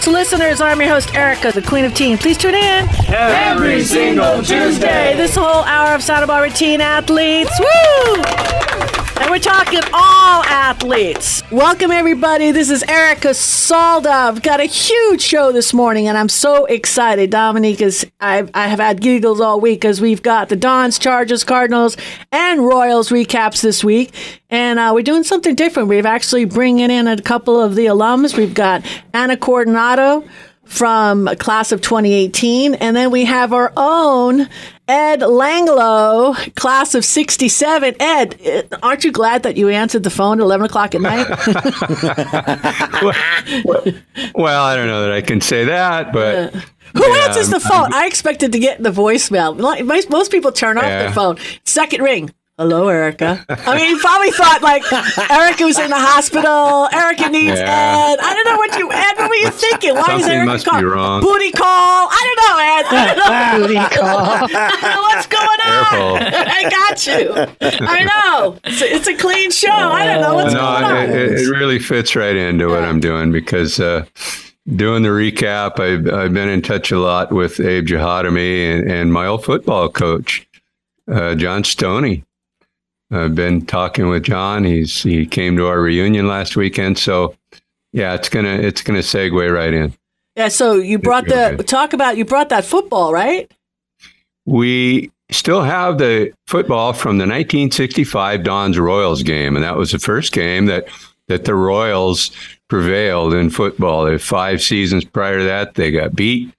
sports listeners. I'm your host, Erica, the Queen of Teen. Please tune in every single Tuesday. This whole hour of Santa Routine athletes. Woo! We're talking all athletes. Welcome, everybody. This is Erica Salda. I've got a huge show this morning, and I'm so excited. Dominique is, I've, I have had giggles all week because we've got the Dons, Chargers, Cardinals, and Royals recaps this week. And uh, we're doing something different. We've actually bringing in a couple of the alums. We've got Anna Coronado from class of 2018. And then we have our own Ed Langlo, class of 67. Ed, aren't you glad that you answered the phone at 11 o'clock at night? well, well, I don't know that I can say that, but. Uh, who yeah, answers the phone? i expected to get the voicemail. Most, most people turn off yeah. their phone. Second ring. Hello, Erica. I mean, you probably thought like Erica was in the hospital. Erica needs yeah. Ed. I don't know what you Ed. What were you thinking? Why Something is Erica must call? be wrong. Booty call. I don't know, Ed. I don't know. Booty call. What's going on? I got you. I know. It's a, it's a, clean show. I don't know what's no, going on. It, it, really fits right into what I'm doing because. Uh, doing the recap, I've, I've been in touch a lot with Abe Jahadami and, and my old football coach, uh, John Stoney. I've been talking with John. He's he came to our reunion last weekend, so yeah, it's gonna it's gonna segue right in. Yeah. So you brought the good. talk about you brought that football, right? We still have the football from the 1965 Dons Royals game, and that was the first game that that the Royals prevailed in football. Five seasons prior to that, they got beat,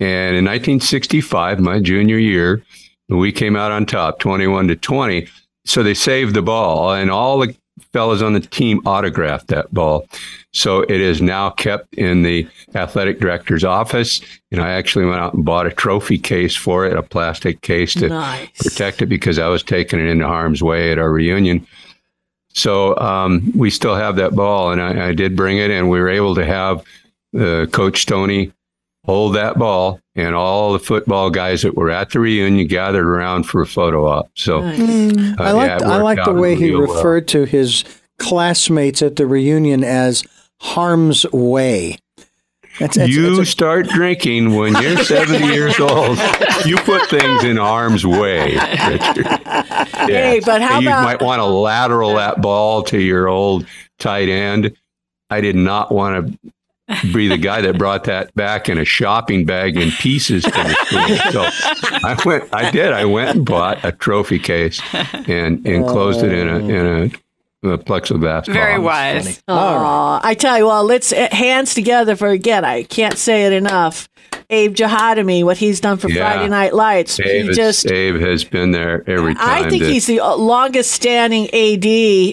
and in 1965, my junior year, we came out on top, 21 to 20 so they saved the ball, and all the fellas on the team autographed that ball. So it is now kept in the athletic director's office. And I actually went out and bought a trophy case for it, a plastic case to nice. protect it because I was taking it into harm's way at our reunion. So um, we still have that ball, and I, I, did bring it, and we were able to have uh, Coach Tony hold that ball, and all the football guys that were at the reunion gathered around for a photo op. So nice. uh, I like yeah, I like the way he referred well. to his classmates at the reunion as harm's way. That's, that's, you that's a- start drinking when you're 70 years old. You put things in harm's way, Yeah. Hey, but how you about- might want to lateral that ball to your old tight end. I did not want to be the guy that brought that back in a shopping bag in pieces to the school. So I went, I did, I went and bought a trophy case and enclosed it in a in a the plexiglass. Very wise. Oh, I tell you, well, let's uh, hands together for again. I can't say it enough. Abe Jahadami, what he's done for yeah. Friday Night Lights. Abe, he just Abe has been there every time. I think he's the uh, longest standing AD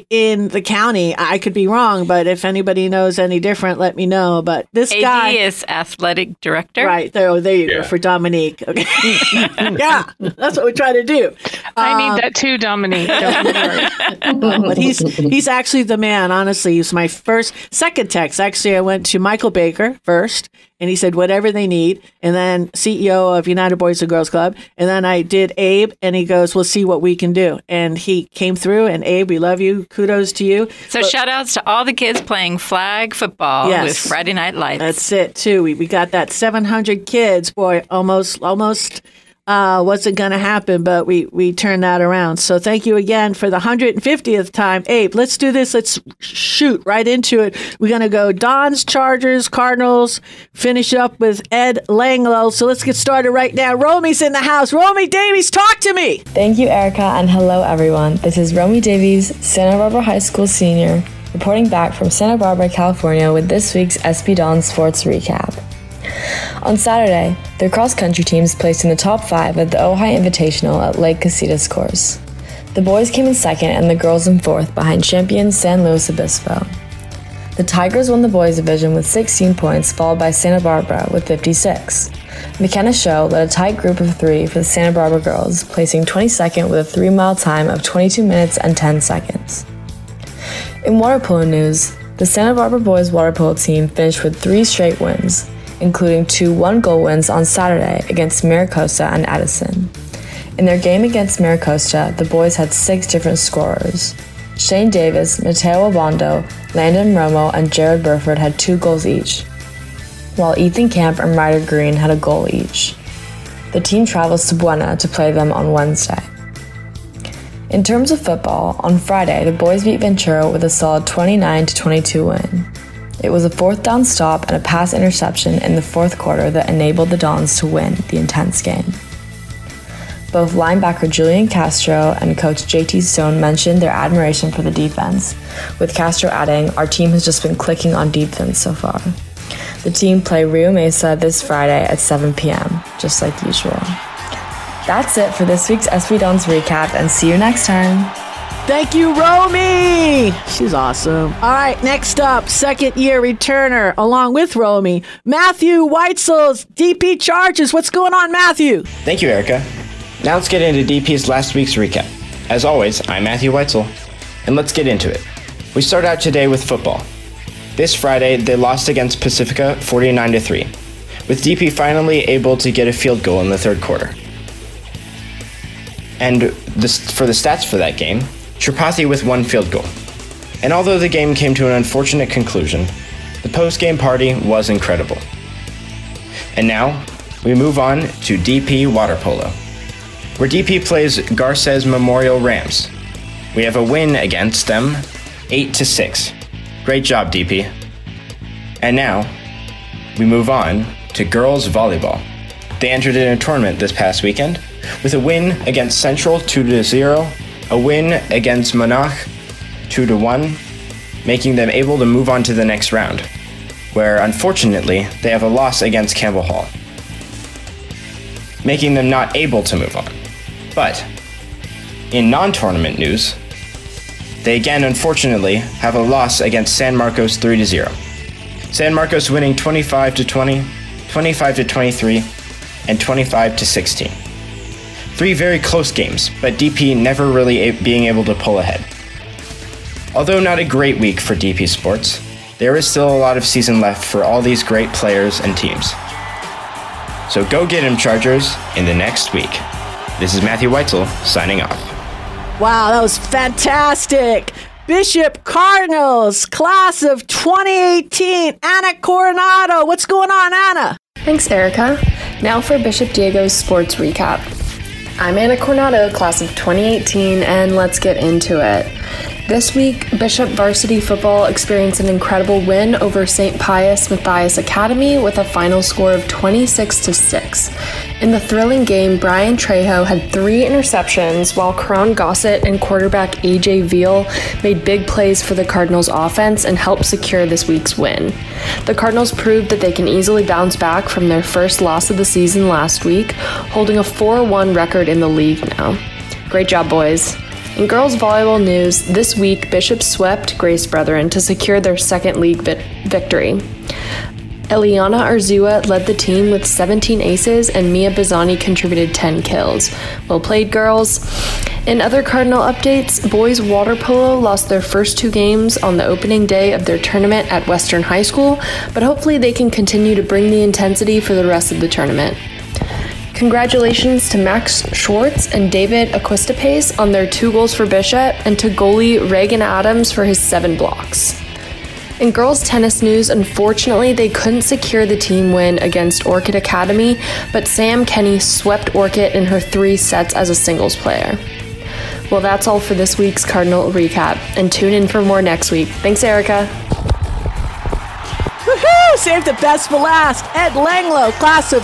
in the county. I could be wrong, but if anybody knows any different, let me know. But this AD guy is athletic director. Right there, there you yeah. go for Dominique. Okay, yeah, that's what we try to do. I um, need that too, Dominique. but he's he's actually the man. Honestly, he's my first second text. Actually, I went to Michael Baker first and he said whatever they need. And then ceo of united boys and girls club. And then i did abe and he goes we'll see what we can do. And he came through and abe we love you. Kudos to you. So but, shout outs to all the kids playing flag football yes, with friday night lights. That's it too. We, we got that 700 kids boy almost almost uh, wasn't going to happen, but we, we turned that around. So thank you again for the 150th time. Abe, let's do this. Let's shoot right into it. We're going to go Dons, Chargers, Cardinals, finish up with Ed Langlo. So let's get started right now. Romy's in the house. Romy Davies, talk to me. Thank you, Erica, and hello, everyone. This is Romy Davies, Santa Barbara High School senior, reporting back from Santa Barbara, California with this week's SB Don Sports Recap. On Saturday, their cross country teams placed in the top five at the Ojai Invitational at Lake Casitas course. The boys came in second and the girls in fourth behind champions San Luis Obispo. The Tigers won the boys division with 16 points, followed by Santa Barbara with 56. McKenna Show led a tight group of three for the Santa Barbara girls, placing 22nd with a three mile time of 22 minutes and 10 seconds. In water polo news, the Santa Barbara boys water polo team finished with three straight wins, including two one goal wins on Saturday against Miracosta and Addison. In their game against Miracosta, the boys had six different scorers. Shane Davis, Mateo Abondo, Landon Romo, and Jared Burford had two goals each. while Ethan Camp and Ryder Green had a goal each. The team travels to Buena to play them on Wednesday. In terms of football, on Friday, the boys beat Ventura with a solid 29 22 win. It was a fourth down stop and a pass interception in the fourth quarter that enabled the Dons to win the intense game. Both linebacker Julian Castro and coach JT Stone mentioned their admiration for the defense, with Castro adding, Our team has just been clicking on defense so far. The team play Rio Mesa this Friday at 7 p.m., just like usual. That's it for this week's SB Dons recap, and see you next time. Thank you, Romy. She's awesome. All right, next up, second year returner along with Romy, Matthew Weitzel's DP Chargers. What's going on, Matthew? Thank you, Erica. Now let's get into DP's last week's recap. As always, I'm Matthew Weitzel, and let's get into it. We start out today with football. This Friday, they lost against Pacifica 49 3, with DP finally able to get a field goal in the third quarter. And for the stats for that game, Tripathi with one field goal. And although the game came to an unfortunate conclusion, the post game party was incredible. And now, we move on to DP Water Polo, where DP plays Garces Memorial Rams. We have a win against them, 8 to 6. Great job, DP. And now, we move on to girls volleyball. They entered in a tournament this past weekend with a win against Central 2 to 0, a win against Monach 2 to 1, making them able to move on to the next round, where unfortunately they have a loss against Campbell Hall, making them not able to move on. But in non tournament news, they again unfortunately have a loss against San Marcos 3 to 0. San Marcos winning 25 to 20, 25 to 23, and 25 to 16. Three very close games, but DP never really a- being able to pull ahead. Although not a great week for DP Sports, there is still a lot of season left for all these great players and teams. So go get him, Chargers, in the next week. This is Matthew Weitzel signing off. Wow, that was fantastic. Bishop Cardinals, class of 2018, Anna Coronado. What's going on, Anna? Thanks, Erica. Now for Bishop Diego's sports recap. I'm Anna Coronado, class of 2018, and let's get into it. This week, Bishop varsity football experienced an incredible win over St. Pius Matthias Academy with a final score of 26 to 6. In the thrilling game, Brian Trejo had three interceptions, while Karan Gossett and quarterback AJ Veal made big plays for the Cardinals offense and helped secure this week's win. The Cardinals proved that they can easily bounce back from their first loss of the season last week, holding a 4 1 record in the league now. Great job, boys. In girls volleyball news, this week Bishop swept Grace Brethren to secure their second league vi- victory. Eliana Arzua led the team with 17 aces, and Mia Bazani contributed 10 kills. Well played, girls. In other Cardinal updates, boys water polo lost their first two games on the opening day of their tournament at Western High School, but hopefully they can continue to bring the intensity for the rest of the tournament. Congratulations to Max Schwartz and David Aquistapace on their two goals for Bishop, and to goalie Reagan Adams for his seven blocks. In girls tennis news, unfortunately, they couldn't secure the team win against Orcutt Academy, but Sam Kenny swept Orcutt in her three sets as a singles player. Well, that's all for this week's Cardinal recap, and tune in for more next week. Thanks, Erica. Woohoo! Saved the best for last. Ed Langlo, class of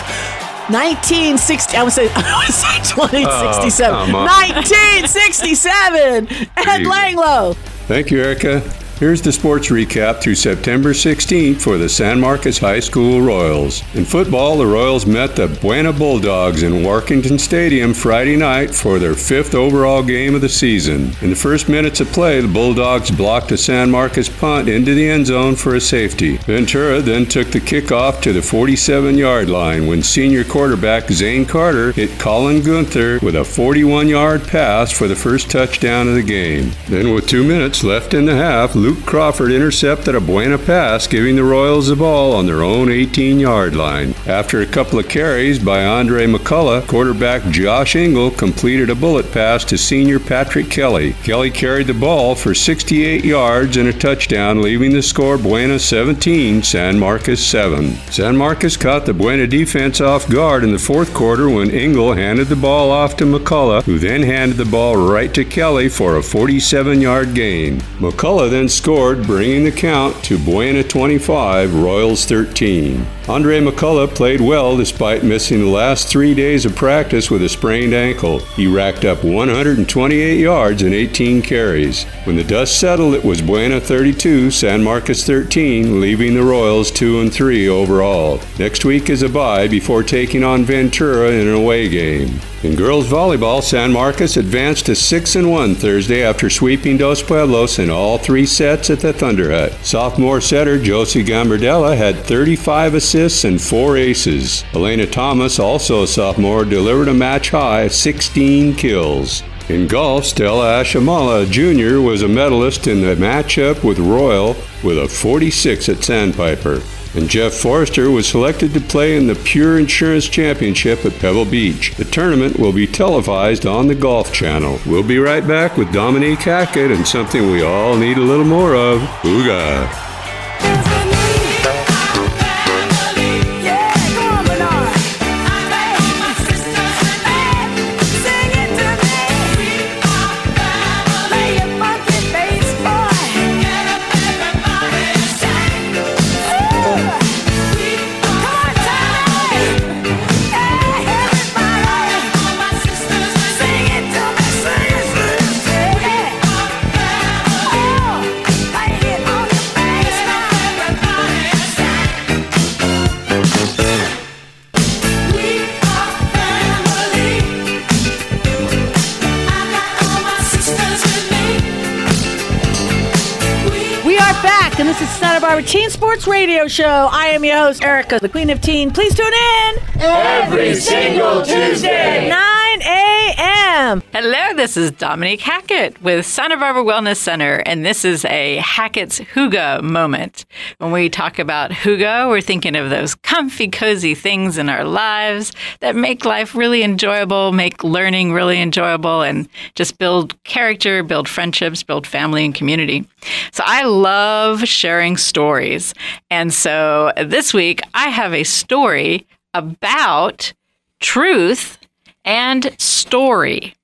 1960. I would say, I would say 2067. Oh, 1967. Ed Langlo. Thank you, Erica. Here's the sports recap through September 16th for the San Marcos High School Royals. In football, the Royals met the Buena Bulldogs in Workington Stadium Friday night for their fifth overall game of the season. In the first minutes of play, the Bulldogs blocked a San Marcos punt into the end zone for a safety. Ventura then took the kickoff to the 47 yard line when senior quarterback Zane Carter hit Colin Gunther with a 41 yard pass for the first touchdown of the game. Then, with two minutes left in the half, Luke Crawford intercepted a Buena pass, giving the Royals the ball on their own 18 yard line. After a couple of carries by Andre McCullough, quarterback Josh Engel completed a bullet pass to senior Patrick Kelly. Kelly carried the ball for 68 yards and a touchdown, leaving the score Buena 17, San Marcos 7. San Marcos caught the Buena defense off guard in the fourth quarter when Engel handed the ball off to McCullough, who then handed the ball right to Kelly for a 47 yard gain. McCullough then scored, bringing the count to Buena 25, Royals 13. Andre McCullough played well despite missing the last three days of practice with a sprained ankle. He racked up 128 yards and 18 carries. When the dust settled, it was Buena 32, San Marcos 13, leaving the Royals 2 and 3 overall. Next week is a bye before taking on Ventura in an away game. In girls volleyball, San Marcos advanced to 6 and 1 Thursday after sweeping Dos Pueblos in all three sets at the Thunder Hut. Sophomore setter Josie Gambardella had 35 assists and 4 aces. Elena Thomas, also a sophomore, delivered a match high 16 kills. In golf, Stella Ashamala Jr. was a medalist in the matchup with Royal with a 46 at Sandpiper and Jeff Forrester was selected to play in the Pure Insurance Championship at Pebble Beach. The tournament will be televised on the Golf Channel. We'll be right back with Dominique Hackett and something we all need a little more of Hygge. Sports Radio Show. I am your host, Erica, the Queen of Teen. Please tune in every single Tuesday, 9 a.m. Hello, this is Dominique Hackett with Santa Barbara Wellness Center, and this is a Hackett's Hygge moment. When we talk about Hygge, we're thinking of those comfy, cozy things in our lives that make life really enjoyable, make learning really enjoyable, and just build character, build friendships, build family and community. So I love sharing stories. And so this week I have a story about truth and story.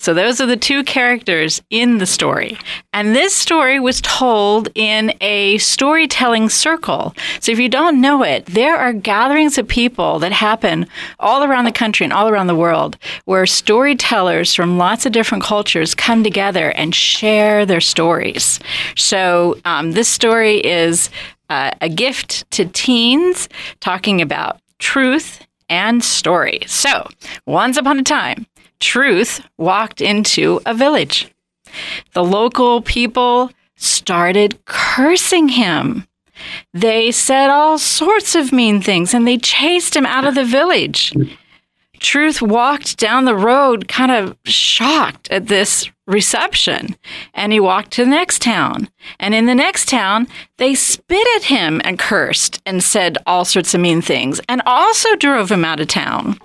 So those are the two characters in the story. And this story was told in a storytelling circle. So if you don't know it, there are gatherings of people that happen all around the country and all around the world where storytellers from lots of different cultures come together and share their stories. So um, this story is uh, a gift to teens talking about truth and story. So once upon a time, Truth walked into a village. The local people started cursing him. They said all sorts of mean things and they chased him out of the village. Truth walked down the road kind of shocked at this reception and he walked to the next town. And in the next town, they spit at him and cursed and said all sorts of mean things and also drove him out of town.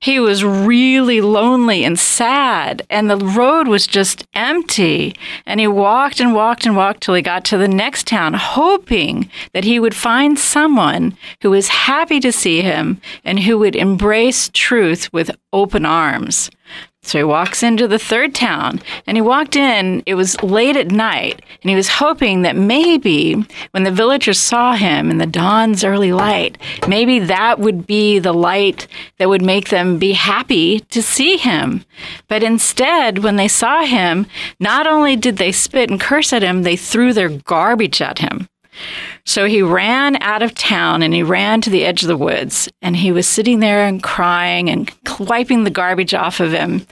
He was really lonely and sad, and the road was just empty. And he walked and walked and walked till he got to the next town, hoping that he would find someone who was happy to see him and who would embrace truth with open arms. So he walks into the third town and he walked in, it was late at night, and he was hoping that maybe when the villagers saw him in the dawn's early light, maybe that would be the light that would make them be happy to see him. But instead, when they saw him, not only did they spit and curse at him, they threw their garbage at him. So he ran out of town and he ran to the edge of the woods and he was sitting there and crying and wiping the garbage off of him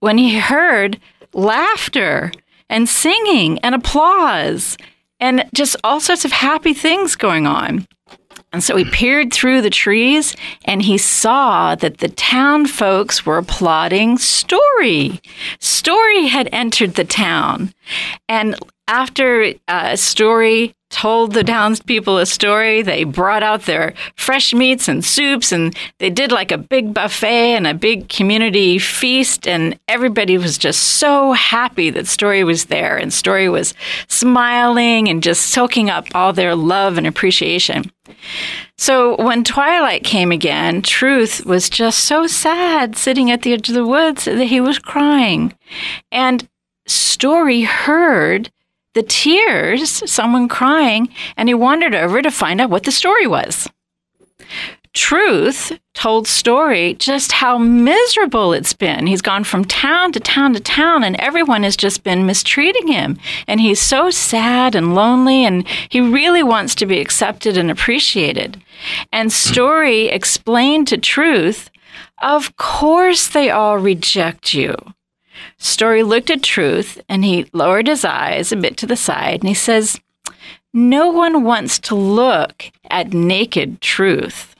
when he heard laughter and singing and applause and just all sorts of happy things going on. And so he peered through the trees and he saw that the town folks were applauding Story. Story had entered the town. And after uh, Story told the townspeople a story, they brought out their fresh meats and soups and they did like a big buffet and a big community feast. And everybody was just so happy that Story was there and Story was smiling and just soaking up all their love and appreciation. So when twilight came again, Truth was just so sad sitting at the edge of the woods that he was crying. And Story heard the tears, someone crying, and he wandered over to find out what the story was. Truth told Story just how miserable it's been. He's gone from town to town to town, and everyone has just been mistreating him. And he's so sad and lonely, and he really wants to be accepted and appreciated. And Story explained to Truth, Of course, they all reject you. Story looked at Truth and he lowered his eyes a bit to the side and he says, No one wants to look at naked truth.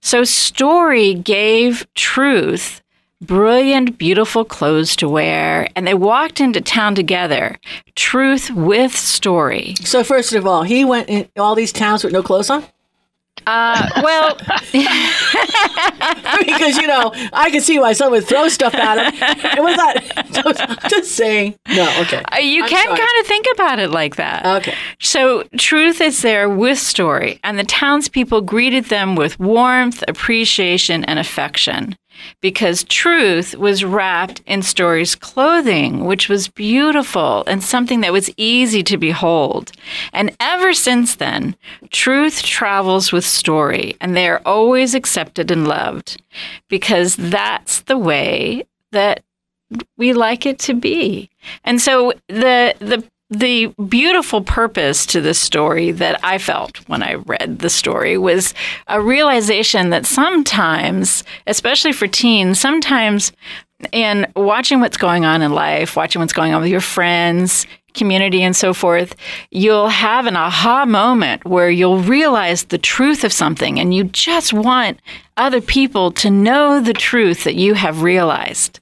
So Story gave Truth brilliant, beautiful clothes to wear, and they walked into town together. Truth with Story. So, first of all, he went in all these towns with no clothes on? Uh, well, because you know, I can see why someone would throw stuff at him. And was that just, just saying? No, okay. Uh, you I'm can sorry. kind of think about it like that. Okay. So, truth is there with story, and the townspeople greeted them with warmth, appreciation, and affection because truth was wrapped in Story's clothing, which was beautiful and something that was easy to behold. And ever since then, truth travels with Story, and they are always accepted and loved because that's the way that we like it to be. And so the the the beautiful purpose to this story that I felt when I read the story was a realization that sometimes, especially for teens, sometimes in watching what's going on in life, watching what's going on with your friends, community, and so forth, you'll have an aha moment where you'll realize the truth of something and you just want other people to know the truth that you have realized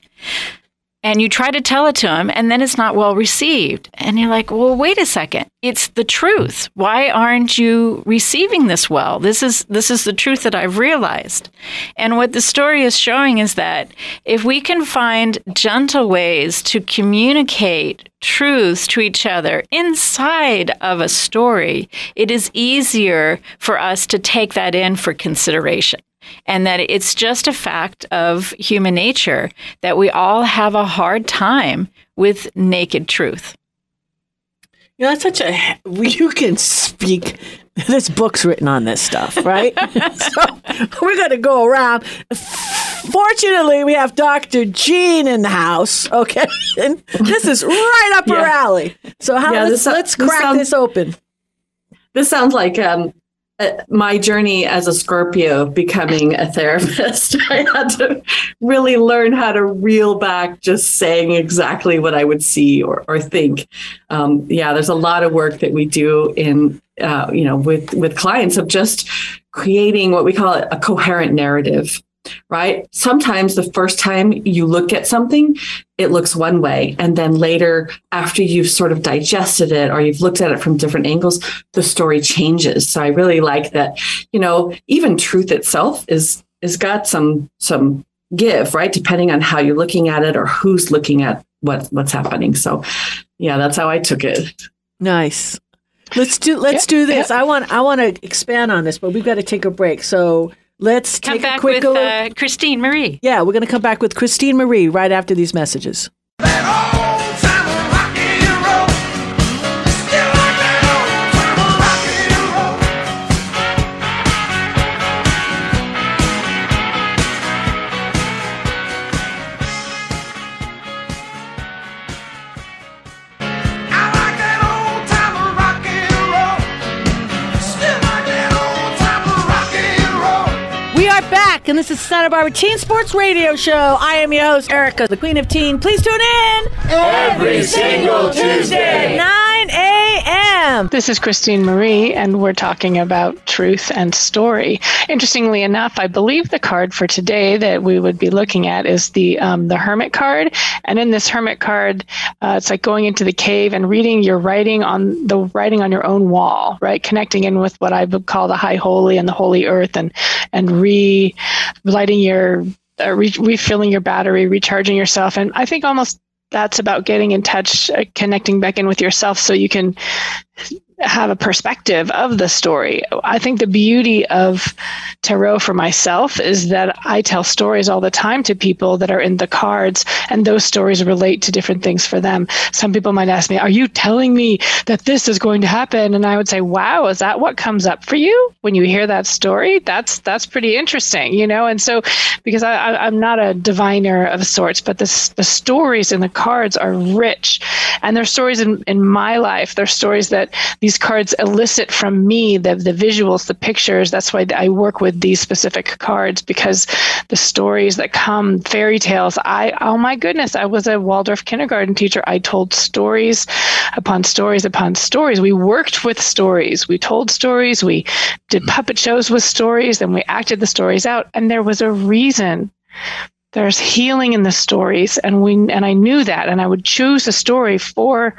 and you try to tell it to them and then it's not well received. And you're like well wait a second. It's the truth. Why aren't you receiving this well? This is this is the truth that i've realized. And what the story is showing is that if we can find gentle ways to communicate truths to each other inside of a story it is easier for us to take that in for consideration and that it's just a fact of human nature that we all have a hard time with naked truth. You know, that's such a you can speak. This book's written on this stuff, right? so we're going to go around. Fortunately, we have Dr. Jean in the house. Okay, and this is right up yeah. her alley. So how, yeah, let's, this, let's crack this, sounds, this open. This sounds like um, uh, my journey as a Scorpio becoming a therapist, I had to really learn how to reel back just saying exactly what I would see or, or think. Um, yeah, there's a lot of work that we do in, uh, you know, with, with clients of just creating what we call a coherent narrative right? Sometimes the first time you look at something, it looks one way. And then later, after you've sort of digested it or you've looked at it from different angles, the story changes. So I really like that, you know, even truth itself is is got some some give, right? Depending on how you're looking at it or who's looking at what what's happening. So yeah, that's how I took it. Nice. Let's do let's do this. I want I want to expand on this, but we've got to take a break. So Let's come take back a quick with uh, Christine Marie. Yeah, we're going to come back with Christine Marie right after these messages. Back, and this is Santa Barbara Teen Sports Radio Show. I am your host, Erica, the Queen of Teen. Please tune in every single Tuesday, 9 a.m Pam. This is Christine Marie, and we're talking about truth and story. Interestingly enough, I believe the card for today that we would be looking at is the um, the Hermit card. And in this Hermit card, uh, it's like going into the cave and reading your writing on the writing on your own wall, right? Connecting in with what I would call the High Holy and the Holy Earth, and and re lighting your uh, re- refilling your battery, recharging yourself. And I think almost that's about getting in touch, uh, connecting back in with yourself so you can have a perspective of the story. I think the beauty of tarot for myself is that I tell stories all the time to people that are in the cards, and those stories relate to different things for them. Some people might ask me, Are you telling me that this is going to happen? And I would say, Wow, is that what comes up for you when you hear that story? That's that's pretty interesting, you know? And so because I, am not a diviner of sorts, but the, the stories in the cards are rich. And they're stories in, in my life. They're stories that these cards elicit from me the, the visuals, the pictures. That's why I work with these specific cards because the stories that come, fairy tales. I, oh my goodness, I was a Waldorf kindergarten teacher. I told stories upon stories upon stories. We worked with stories. We told stories. We did puppet shows with stories and we acted the stories out. And there was a reason there's healing in the stories and we and i knew that and i would choose a story for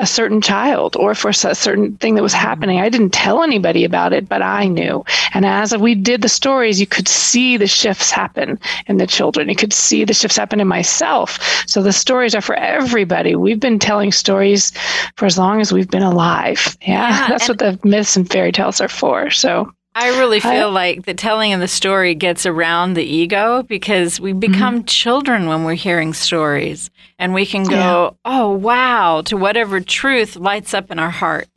a certain child or for a certain thing that was mm-hmm. happening. I didn't tell anybody about it, but I knew. And as we did the stories, you could see the shifts happen in the children. You could see the shifts happen in myself. So the stories are for everybody. We've been telling stories for as long as we've been alive. Yeah, yeah that's what the myths and fairy tales are for. So I really feel I, like the telling of the story gets around the ego because we become mm-hmm. children when we're hearing stories and we can go, yeah. oh, wow, to whatever truth lights up in our heart.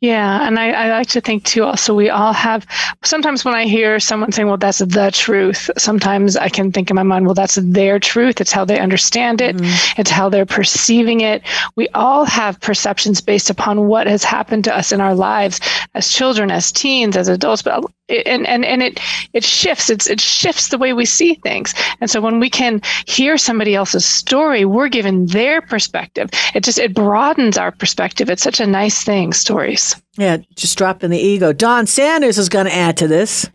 Yeah, and I, I, like to think too. Also, we all have. Sometimes when I hear someone saying, "Well, that's the truth," sometimes I can think in my mind, "Well, that's their truth. It's how they understand it. Mm-hmm. It's how they're perceiving it." We all have perceptions based upon what has happened to us in our lives as children, as teens, as adults. But and and and it it shifts. It's it shifts the way we see things. And so when we can hear somebody else's story, we're given their perspective. It just it broadens our perspective. It's such a nice thing. Stories. Yeah, just dropping the ego. Don Sanders is going to add to this.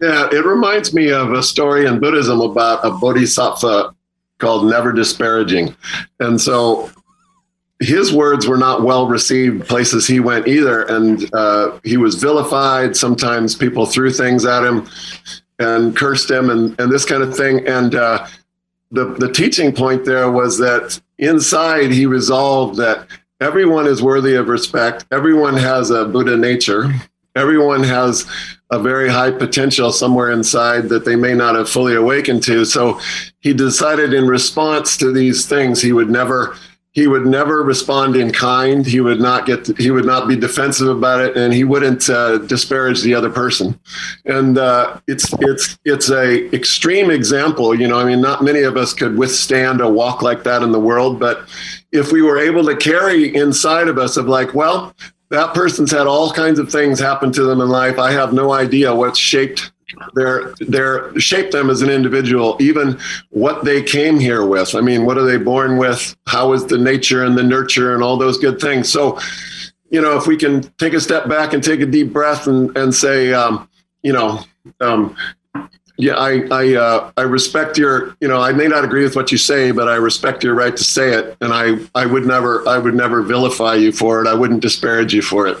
Yeah, it reminds me of a story in Buddhism about a bodhisattva called never disparaging. And so his words were not well received places he went either. And uh, he was vilified. Sometimes people threw things at him and cursed him and, and this kind of thing. And uh, the, the teaching point there was that inside he resolved that everyone is worthy of respect, everyone has a Buddha nature, everyone has a very high potential somewhere inside that they may not have fully awakened to. So he decided in response to these things, he would never he would never respond in kind. He would not get. To, he would not be defensive about it, and he wouldn't uh, disparage the other person. And uh, it's it's it's a extreme example. You know, I mean, not many of us could withstand a walk like that in the world. But if we were able to carry inside of us of like, well, that person's had all kinds of things happen to them in life. I have no idea what's shaped their their shape them as an individual even what they came here with. I mean what are they born with? How is the nature and the nurture and all those good things? So you know if we can take a step back and take a deep breath and and say um, you know um, yeah i i uh, i respect your you know i may not agree with what you say but i respect your right to say it and i i would never i would never vilify you for it. I wouldn't disparage you for it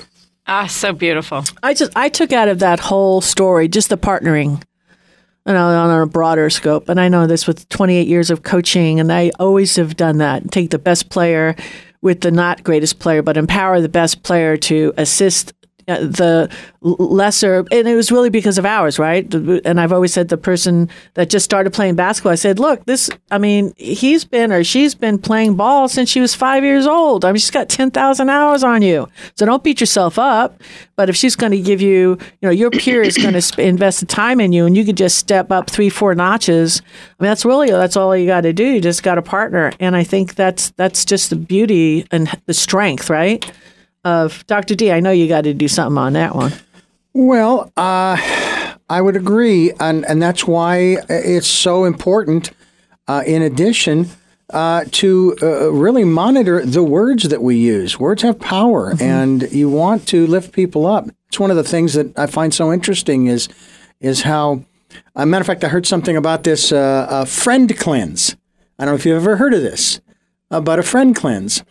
Ah, so beautiful. I just I took out of that whole story just the partnering. You know, on a broader scope. And I know this with 28 years of coaching, and I always have done that. Take the best player with the not greatest player, but empower the best player to assist Uh, the lesser, and it was really because of ours, right? And I've always said the person that just started playing basketball, I said, look, this, I mean, he's been or she's been playing ball since she was five years old. I mean, she's got 10,000 hours on you. So don't beat yourself up. But if she's going to give you, you know, your peer is going to invest the time in you and you can just step up three, four notches. I mean, that's really, that's all you got to do. You just got a partner. And I think that's, that's just the beauty and the strength, right? Of Dr. D, I know you got to do something on that one. Well, uh, I would agree, and and that's why it's so important. Uh, in addition, uh, to uh, really monitor the words that we use. Words have power, mm-hmm. and you want to lift people up. It's one of the things that I find so interesting is is how. A matter of fact, I heard something about this uh, friend cleanse. I don't know if you've ever heard of this about a friend cleanse.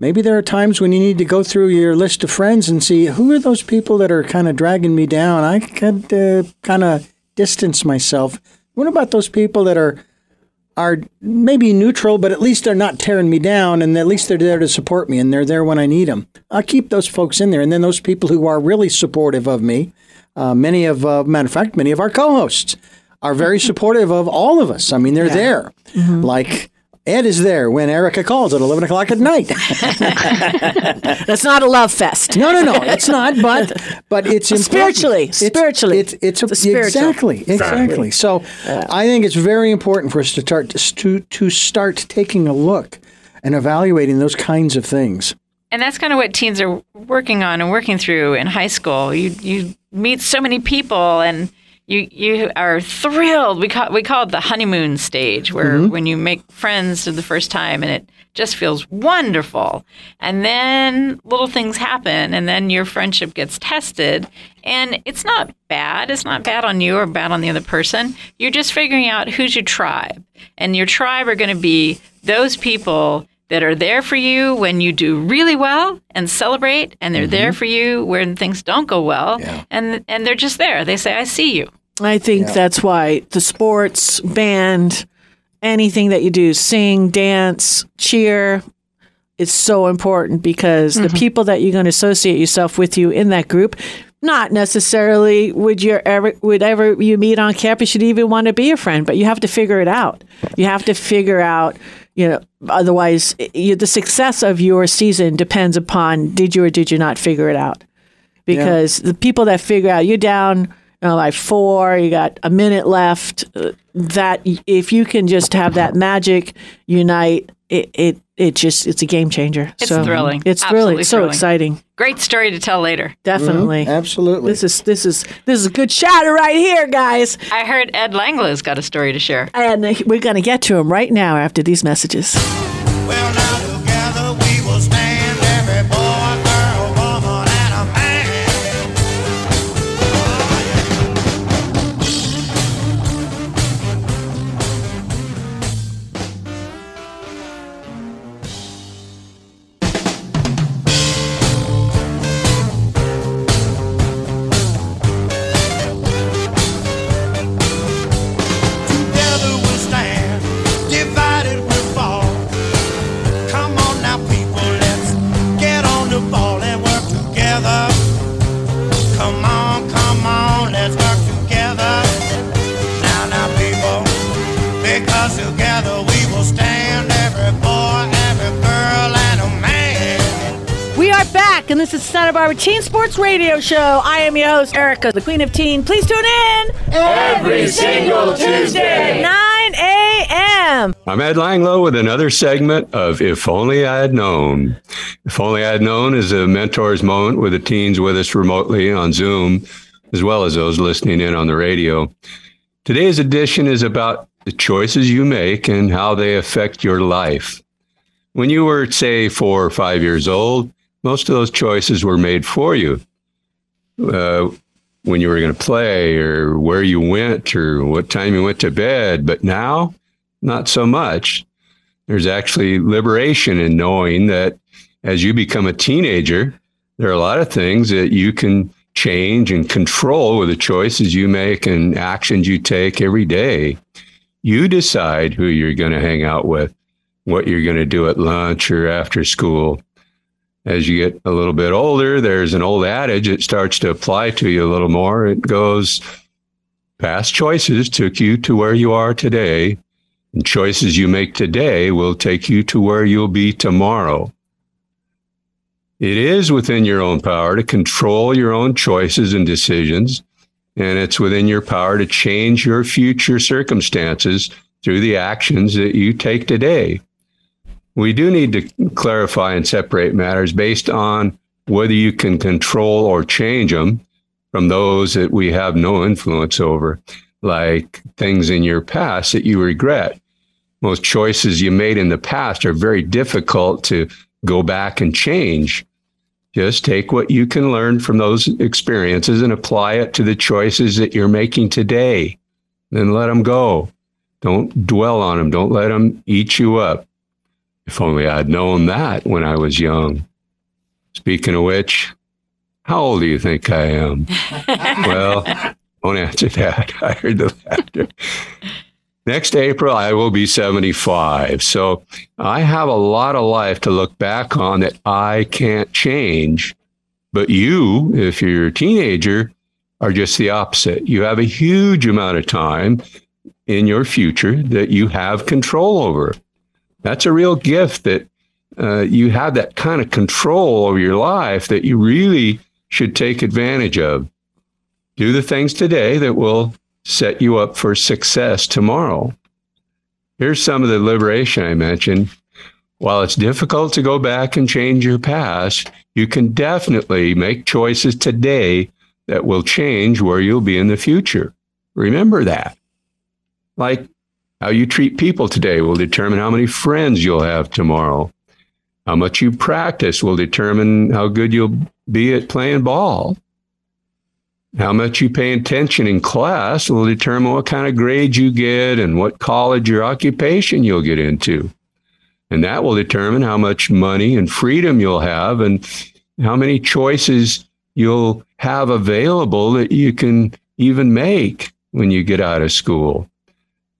Maybe there are times when you need to go through your list of friends and see who are those people that are kind of dragging me down. I could uh, kind of distance myself. What about those people that are are maybe neutral, but at least they're not tearing me down, and at least they're there to support me, and they're there when I need them. I'll keep those folks in there, and then those people who are really supportive of me. Uh, many of, uh, matter of fact, many of our co-hosts are very supportive of all of us. I mean, they're yeah. there, mm-hmm. like Ed is there when Erica calls at 11 o'clock at night. That's not a love fest. No, no, no, it's not. But but it's spiritually, it's, spiritually. It's it's, it's, it's exactly exactly. So uh, I think it's very important for us to start to to start taking a look and evaluating those kinds of things. And that's kind of what teens are working on and working through in high school. You you meet so many people and you you are thrilled. We call we call it the honeymoon stage, where mm-hmm. when you make friends for the first time and it just feels wonderful, and then little things happen, and then your friendship gets tested, and it's not bad. It's not bad on you or bad on the other person. You're just figuring out who's your tribe, and your tribe are going to be those people that are there for you when you do really well and celebrate, and they're mm-hmm. there for you when things don't go well, yeah. and and they're just there. They say, "I see you." I think yeah. that's why the sports, band, anything that you do, sing, dance, cheer, is so important because mm-hmm. the people that you're going to associate yourself with you in that group not necessarily would you ever would ever you meet on campus should even want to be a friend but you have to figure it out you have to figure out you know otherwise you, the success of your season depends upon did you or did you not figure it out because yeah. the people that figure out you're down you know, like four you got a minute left uh, that if you can just have that magic unite it, it it just it's a game changer. It's so, thrilling. It's Absolutely thrilling. So exciting. Great story to tell later. Definitely. Mm-hmm. Absolutely. This is this is this is a good chatter right here, guys. I heard Ed Langlow's got a story to share. And we're going to get to him right now after these messages. Well, Teen Sports Radio Show. I am your host, Erica, the Queen of Teen. Please tune in every single Tuesday, 9 a.m. I'm Ed Langlow with another segment of If Only I Had Known. If Only I Had Known is a mentor's moment with the teens with us remotely on Zoom, as well as those listening in on the radio. Today's edition is about the choices you make and how they affect your life. When you were, say, four or five years old, most of those choices were made for you. Uh, when you were going to play or where you went or what time you went to bed. But now, not so much. There's actually liberation in knowing that as you become a teenager, there are a lot of things that you can change and control with the choices you make and actions you take every day. You decide who you're going to hang out with, what you're going to do at lunch or after school as you get a little bit older, there's an old adage, it starts to apply to you a little more. It goes, past choices took you to where you are today, and choices you make today will take you to where you'll be tomorrow. It is within your own power to control your own choices and decisions, and it's within your power to change your future circumstances through the actions that you take today we do need to clarify and separate matters based on whether you can control or change them from those that we have no influence over, like things in your past that you regret. most choices you made in the past are very difficult to go back and change. Just take what you can learn from those experiences and apply it to the choices that you're making today. Then let them go. Don't dwell on them. Don't let them eat you up. If only I'd known that when I was young. Speaking of which, how old do you think I am? well, don't answer that. I heard the laughter. Next April, I will be 75. So I have a lot of life to look back on that I can't change. But you, if you're a teenager, are just the opposite. You have a huge amount of time in your future that you have control over. That's a real gift that uh, you have that kind of control over your life that you really should take advantage of. Do the things today that will set you up for success tomorrow. Here's some of the liberation I mentioned. While it's difficult to go back and change your past, you can definitely make choices today that will change where you'll be in the future. Remember that. Like how you treat people today will determine how many friends you'll have tomorrow. How much you practice will determine how good you'll be at playing ball. How much you pay attention in class will determine what kind of grades you get and what college or occupation you'll get into. And that will determine how much money and freedom you'll have and how many choices you'll have available that you can even make when you get out of school.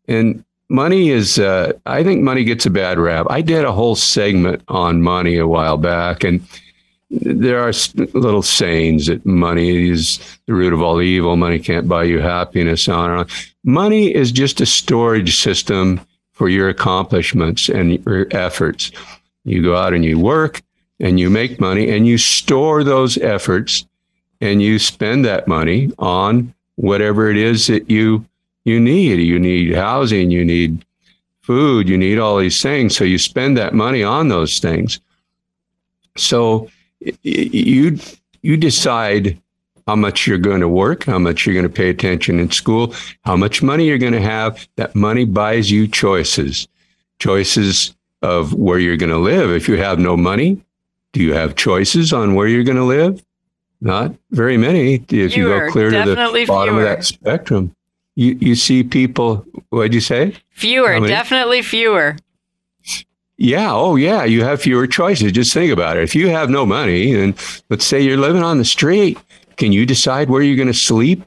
And money is, uh, I think money gets a bad rap. I did a whole segment on money a while back, and there are little sayings that money is the root of all evil. Money can't buy you happiness. On and on. Money is just a storage system for your accomplishments and your efforts. You go out and you work and you make money and you store those efforts and you spend that money on whatever it is that you you need. You need housing, you need food, you need all these things. So you spend that money on those things. So you you decide how much you're going to work, how much you're going to pay attention in school, how much money you're going to have. That money buys you choices, choices of where you're going to live. If you have no money, do you have choices on where you're going to live? Not very many. If fewer, you go clear to the bottom fewer. of that spectrum, you, you see people, what'd you say? Fewer, definitely fewer. Yeah. Oh, yeah. You have fewer choices. Just think about it. If you have no money, and let's say you're living on the street, can you decide where you're going to sleep?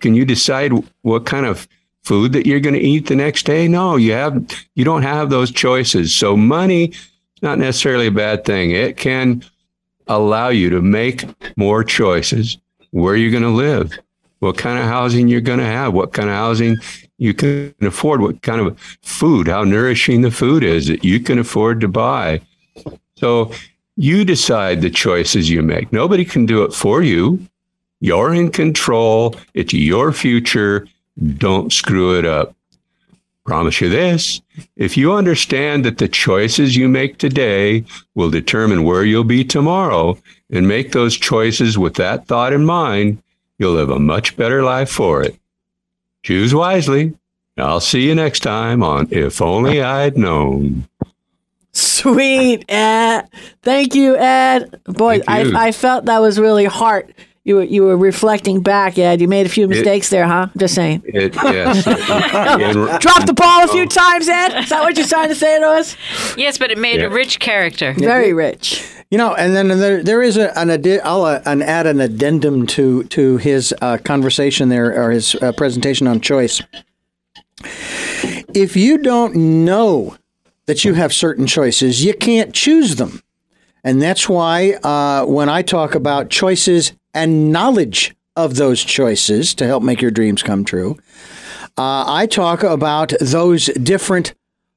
Can you decide what kind of food that you're going to eat the next day? No, you have. You don't have those choices. So money not necessarily a bad thing. It can allow you to make more choices where you're going to live, what kind of housing you're going to have, what kind of housing you can afford, what kind of food, how nourishing the food is that you can afford to buy. So you decide the choices you make. Nobody can do it for you. You're in control. It's your future. Don't screw it up. Promise you this if you understand that the choices you make today will determine where you'll be tomorrow and make those choices with that thought in mind, you'll live a much better life for it. Choose wisely. I'll see you next time on If Only I'd Known. Sweet, Ed. Thank you, Ed. Boy, I, I felt that was really heart. You were, you were reflecting back, Ed. You made a few mistakes it, there, huh? Just saying. It, yes. Dropped the ball a few times, Ed. Is that what you're trying to say to us? Yes, but it made yeah. a rich character. Very rich. You know, and then there, there is a, an, I'll uh, an add an addendum to to his uh, conversation there or his uh, presentation on choice. If you don't know that you have certain choices, you can't choose them, and that's why uh, when I talk about choices and knowledge of those choices to help make your dreams come true, uh, I talk about those different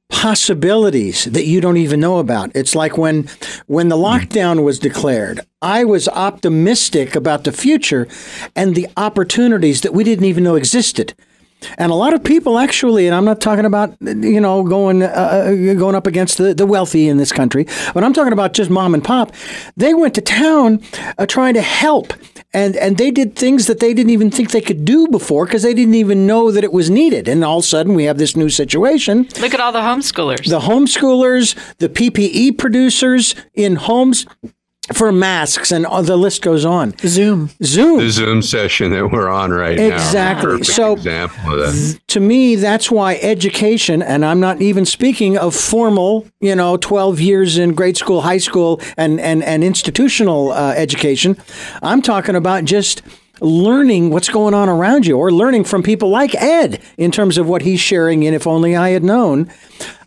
possibilities that you don't even know about. It's like when when the lockdown was declared, I was optimistic about the future and the opportunities that we didn't even know existed. And a lot of people actually, and I'm not talking about you know going uh, uh, going up against the, the wealthy in this country, but I'm talking about just mom and pop. They went to town uh, trying to help, and and they did things that they didn't even think they could do before because they didn't even know that it was needed. And all of a sudden, we have this new situation. Look at all the homeschoolers. The homeschoolers, the PPE producers in homes for masks and the list goes on. Zoom. Zoom. The Zoom session that we're on right exactly. now. Exactly. So example of that. to me, that's why education, and I'm not even speaking of formal, you know, 12 years in grade school, high school, and, and, and institutional uh, education. I'm talking about just learning what's going on around you or learning from people like Ed in terms of what he's sharing in If Only I Had Known.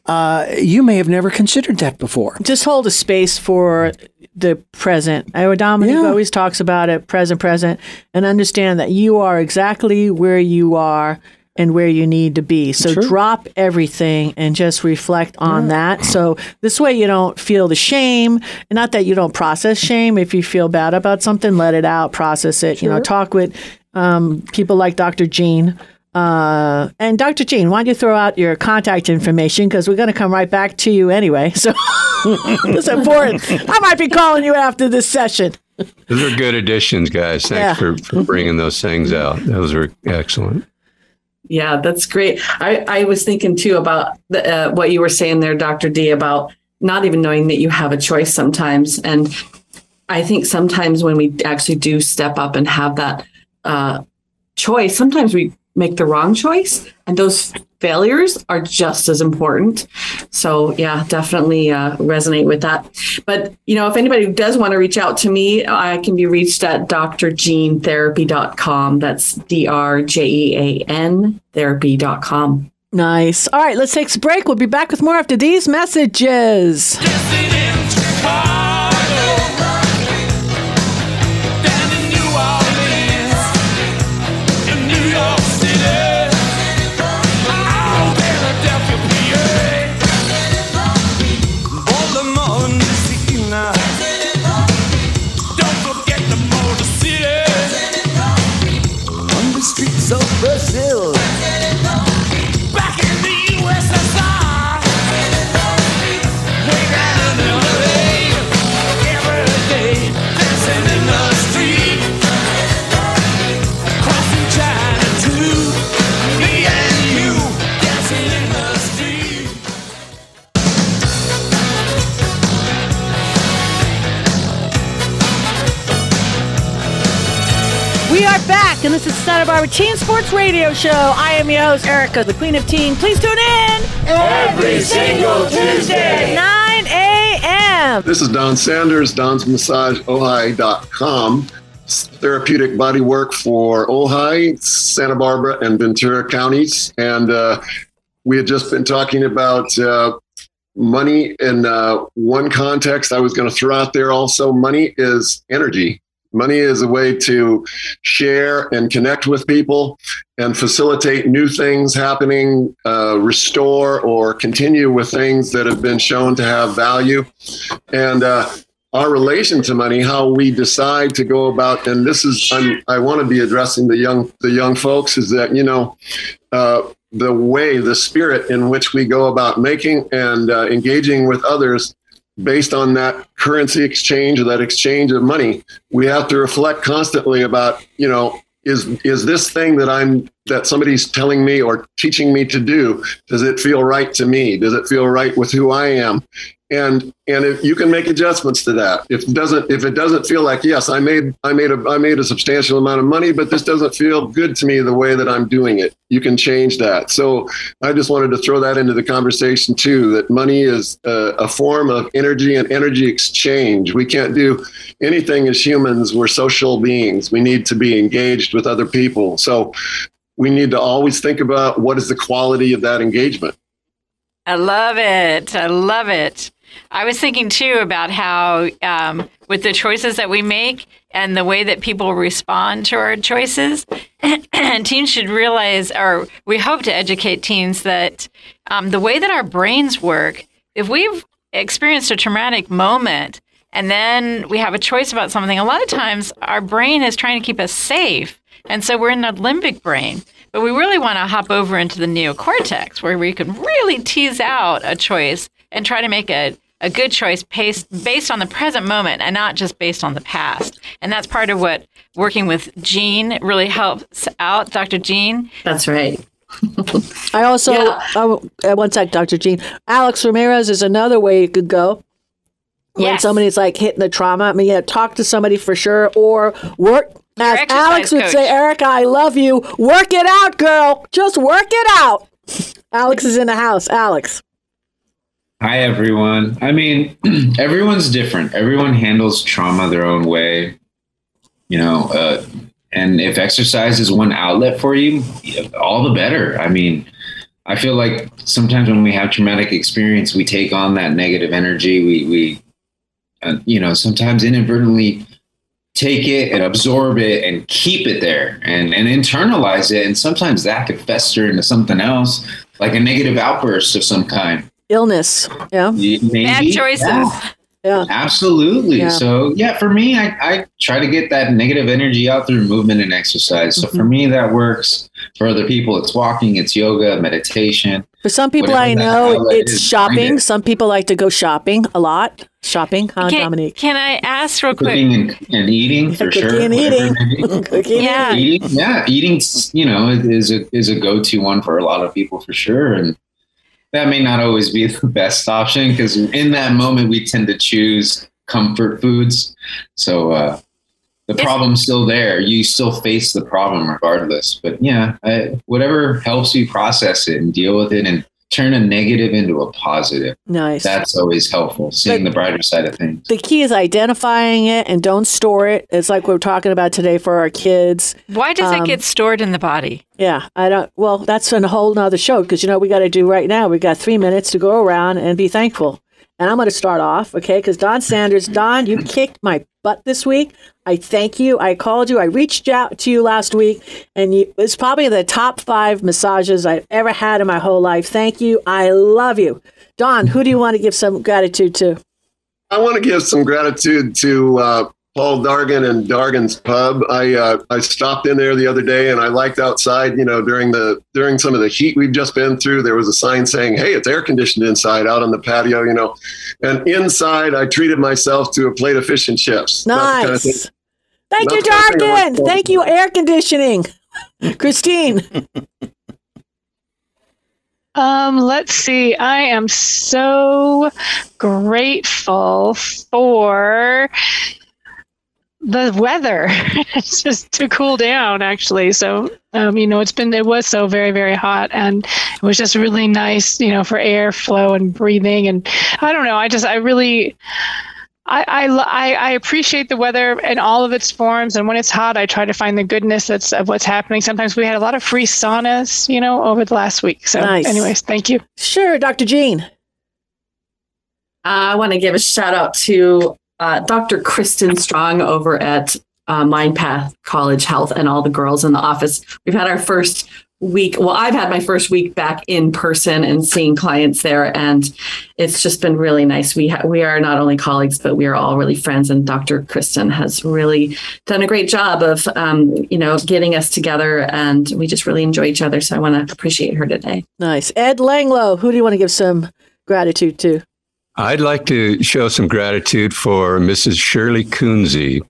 Uh, you may have never considered that before. Just hold a space for the present. I Dominic yeah. always talks about it, present, present, and understand that you are exactly where you are and where you need to be. So True. drop everything and just reflect on yeah. that. So this way you don't feel the shame. Not that you don't process shame. If you feel bad about something, let it out, process it. Sure. You know, talk with um, people like Dr. Jean uh, and Dr. Jean, why don't you throw out your contact information because we're going to come right back to you anyway. So it's important. I might be calling you after this session. Those are good additions, guys. Thanks yeah. for, for bringing those things out. Those are excellent. Yeah, that's great. I, I was thinking too about the, uh, what you were saying there, Dr. D, about not even knowing that you have a choice sometimes. And I think sometimes when we actually do step up and have that uh, choice, sometimes we make the wrong choice and those failures are just as important. So yeah definitely uh, resonate with that. But you know if anybody does want to reach out to me i can be reached at drjeantherapy.com that's d-r-j-e-a-n therapy.com nice. All right let's take a break. We'll be back with more after these messages and this is Santa Barbara Teen Sports Radio Show. I am your host, Erica, the Queen of Teen. Please tune in every single Tuesday, 9 a.m. This is Don Sanders, Don's Massage Ojai.com. Therapeutic body work for Ojai, Santa Barbara, and Ventura counties. And uh, we had just been talking about uh, money in uh, one context. I was going to throw out there also money is energy Money is a way to share and connect with people and facilitate new things happening, uh, restore or continue with things that have been shown to have value. And uh, our relation to money, how we decide to go about, and this is I'm, i want to be addressing the young the young folks, is that you know uh, the way, the spirit in which we go about making and uh, engaging with others based on that currency exchange or that exchange of money, we have to reflect constantly about, you know, is is this thing that I'm that somebody's telling me or teaching me to do, does it feel right to me? Does it feel right with who I am? And and if you can make adjustments to that. If it doesn't if it doesn't feel like yes i made i made a i made a substantial amount of money but this doesn't feel good to me the way that i'm doing it you can change that. So i just wanted to throw that into the conversation too that money is a, a form of energy and energy exchange. We can't do anything as humans. We're social beings. We need to be engaged with other people. So we need to always think about what is the quality of that engagement I love it. I love it. I was thinking too about how, um, with the choices that we make and the way that people respond to our choices, and teens should realize, or we hope to educate teens that um, the way that our brains work, if we've experienced a traumatic moment and then we have a choice about something, a lot of times our brain is trying to keep us safe. And so we're in the limbic brain. But we really want to hop over into the neocortex where we can really tease out a choice and try to make a, a good choice based, based on the present moment and not just based on the past. And that's part of what working with Jean really helps out, Dr. Jean. That's right. I also, yeah. oh, one sec, Dr. Jean. Alex Ramirez is another way you could go. When yes. somebody's like hitting the trauma, I mean, yeah, talk to somebody for sure, or work. As Alex would coach. say, Erica, I love you. Work it out, girl. Just work it out. Alex is in the house. Alex. Hi, everyone. I mean, everyone's different. Everyone handles trauma their own way. You know, uh, and if exercise is one outlet for you, all the better. I mean, I feel like sometimes when we have traumatic experience, we take on that negative energy. We, we, uh, you know, sometimes inadvertently take it and absorb it and keep it there and, and internalize it. And sometimes that could fester into something else, like a negative outburst of some kind. Illness. Yeah. Maybe. Bad choices. Yeah. Yeah. Absolutely. Yeah. So yeah, for me, I, I try to get that negative energy out through movement and exercise. So mm-hmm. for me, that works. For other people, it's walking, it's yoga, meditation. For some people I know, it's shopping. Some people like to go shopping a lot. Shopping, huh, can, Dominique? Can I ask real quick? Cooking and, and eating for Cooking sure. And eating. Cooking yeah. and eating. Yeah, eating. You know, is a is a go to one for a lot of people for sure, and that may not always be the best option because in that moment we tend to choose comfort foods. So uh, the problem's still there. You still face the problem regardless. But yeah, I, whatever helps you process it and deal with it and turn a negative into a positive. Nice. That's always helpful, seeing but the brighter side of things. The key is identifying it and don't store it. It's like we're talking about today for our kids. Why does um, it get stored in the body? Yeah, I don't. Well, that's a whole nother show because you know we got to do right now. We got three minutes to go around and be thankful. And I'm going to start off, okay? Because Don Sanders, Don, you kicked my butt this week. I thank you. I called you. I reached out to you last week, and you, it's probably the top five massages I've ever had in my whole life. Thank you. I love you. Don, who do you want to give some gratitude to? I want to give some gratitude to uh, Paul Dargan and Dargan's Pub. I uh, I stopped in there the other day, and I liked outside. You know, during the during some of the heat we've just been through, there was a sign saying, "Hey, it's air conditioned inside, out on the patio." You know, and inside, I treated myself to a plate of fish and chips. Nice. Kind of Thank you, Dargan. Thank you, air conditioning. Christine. Um, let's see. I am so grateful for the weather it's just to cool down actually so um, you know it's been it was so very very hot and it was just really nice you know for airflow and breathing and i don't know i just i really I, I, I appreciate the weather in all of its forms, and when it's hot, I try to find the goodness that's of what's happening. Sometimes we had a lot of free saunas, you know, over the last week. So, nice. anyways, thank you. Sure, Dr. Jean. I want to give a shout out to uh, Dr. Kristen Strong over at uh, MindPath College Health and all the girls in the office. We've had our first week. Well, I've had my first week back in person and seeing clients there, and it's just been really nice. We ha- we are not only colleagues, but we are all really friends. And Dr. Kristen has really done a great job of um, you know getting us together, and we just really enjoy each other. So I want to appreciate her today. Nice, Ed Langlow. Who do you want to give some gratitude to? I'd like to show some gratitude for Mrs. Shirley Coonsey.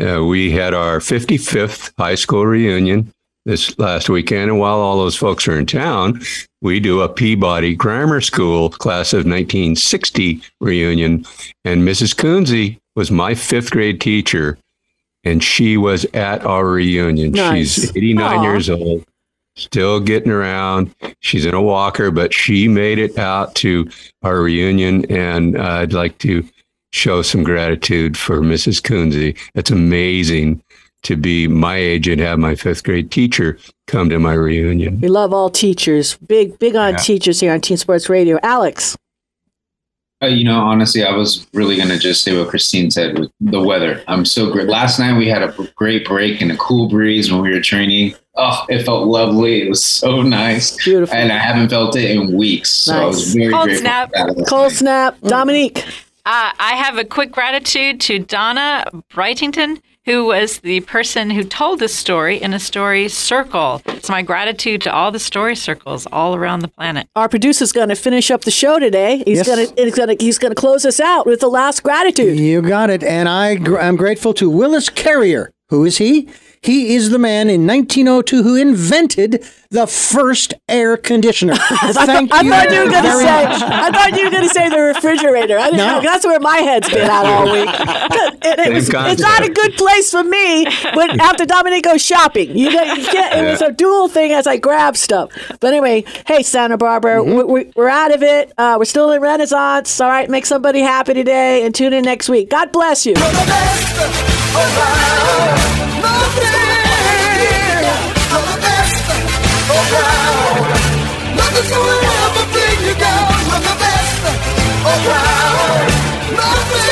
Uh, we had our 55th high school reunion this last weekend, and while all those folks are in town, we do a Peabody Grammar School class of 1960 reunion. And Mrs. Coonsey was my fifth grade teacher, and she was at our reunion. Nice. She's 89 Aww. years old still getting around. She's in a walker, but she made it out to our reunion. And uh, I'd like to show some gratitude for Mrs. Coonsey. It's amazing to be my age and have my fifth grade teacher come to my reunion. We love all teachers. Big, big on yeah. teachers here on Teen Sports Radio. Alex. Uh, you know, honestly, I was really going to just say what Christine said with the weather. I'm so great. Last night we had a great break and a cool breeze when we were training. Oh, it felt lovely. It was so nice. Beautiful. And I haven't felt it in weeks. So nice. I was very Cold grateful. Snap. Cold snap. Dominique. Uh, I have a quick gratitude to Donna Brightington who was the person who told this story in a story circle. So, my gratitude to all the story circles all around the planet. Our producer's going to finish up the show today. He's Yes. going to he's going to he's going to close us out with the last gratitude. You got it. And I, gr- I'm grateful to Willis Carrier. Who is he? He is the man in 1902 who invented the first air conditioner. I, Thank thought, I you. thought you were going to say. much. I thought you were going to say the refrigerator. I didn't No. know. That's where my head's been at all week. And it was, it's not a good place for me when after Dominic goes shopping. You, know, you can't, It was a dual thing as I grab stuff. But anyway, hey Santa Barbara, Mm-hmm. we, we, we're out of it. Uh, we're still in Renaissance. All right, make somebody happy today, and tune in next week. God bless you. Nothing's gonna ever bring you down. You're the best. Oh, wow. Nothing.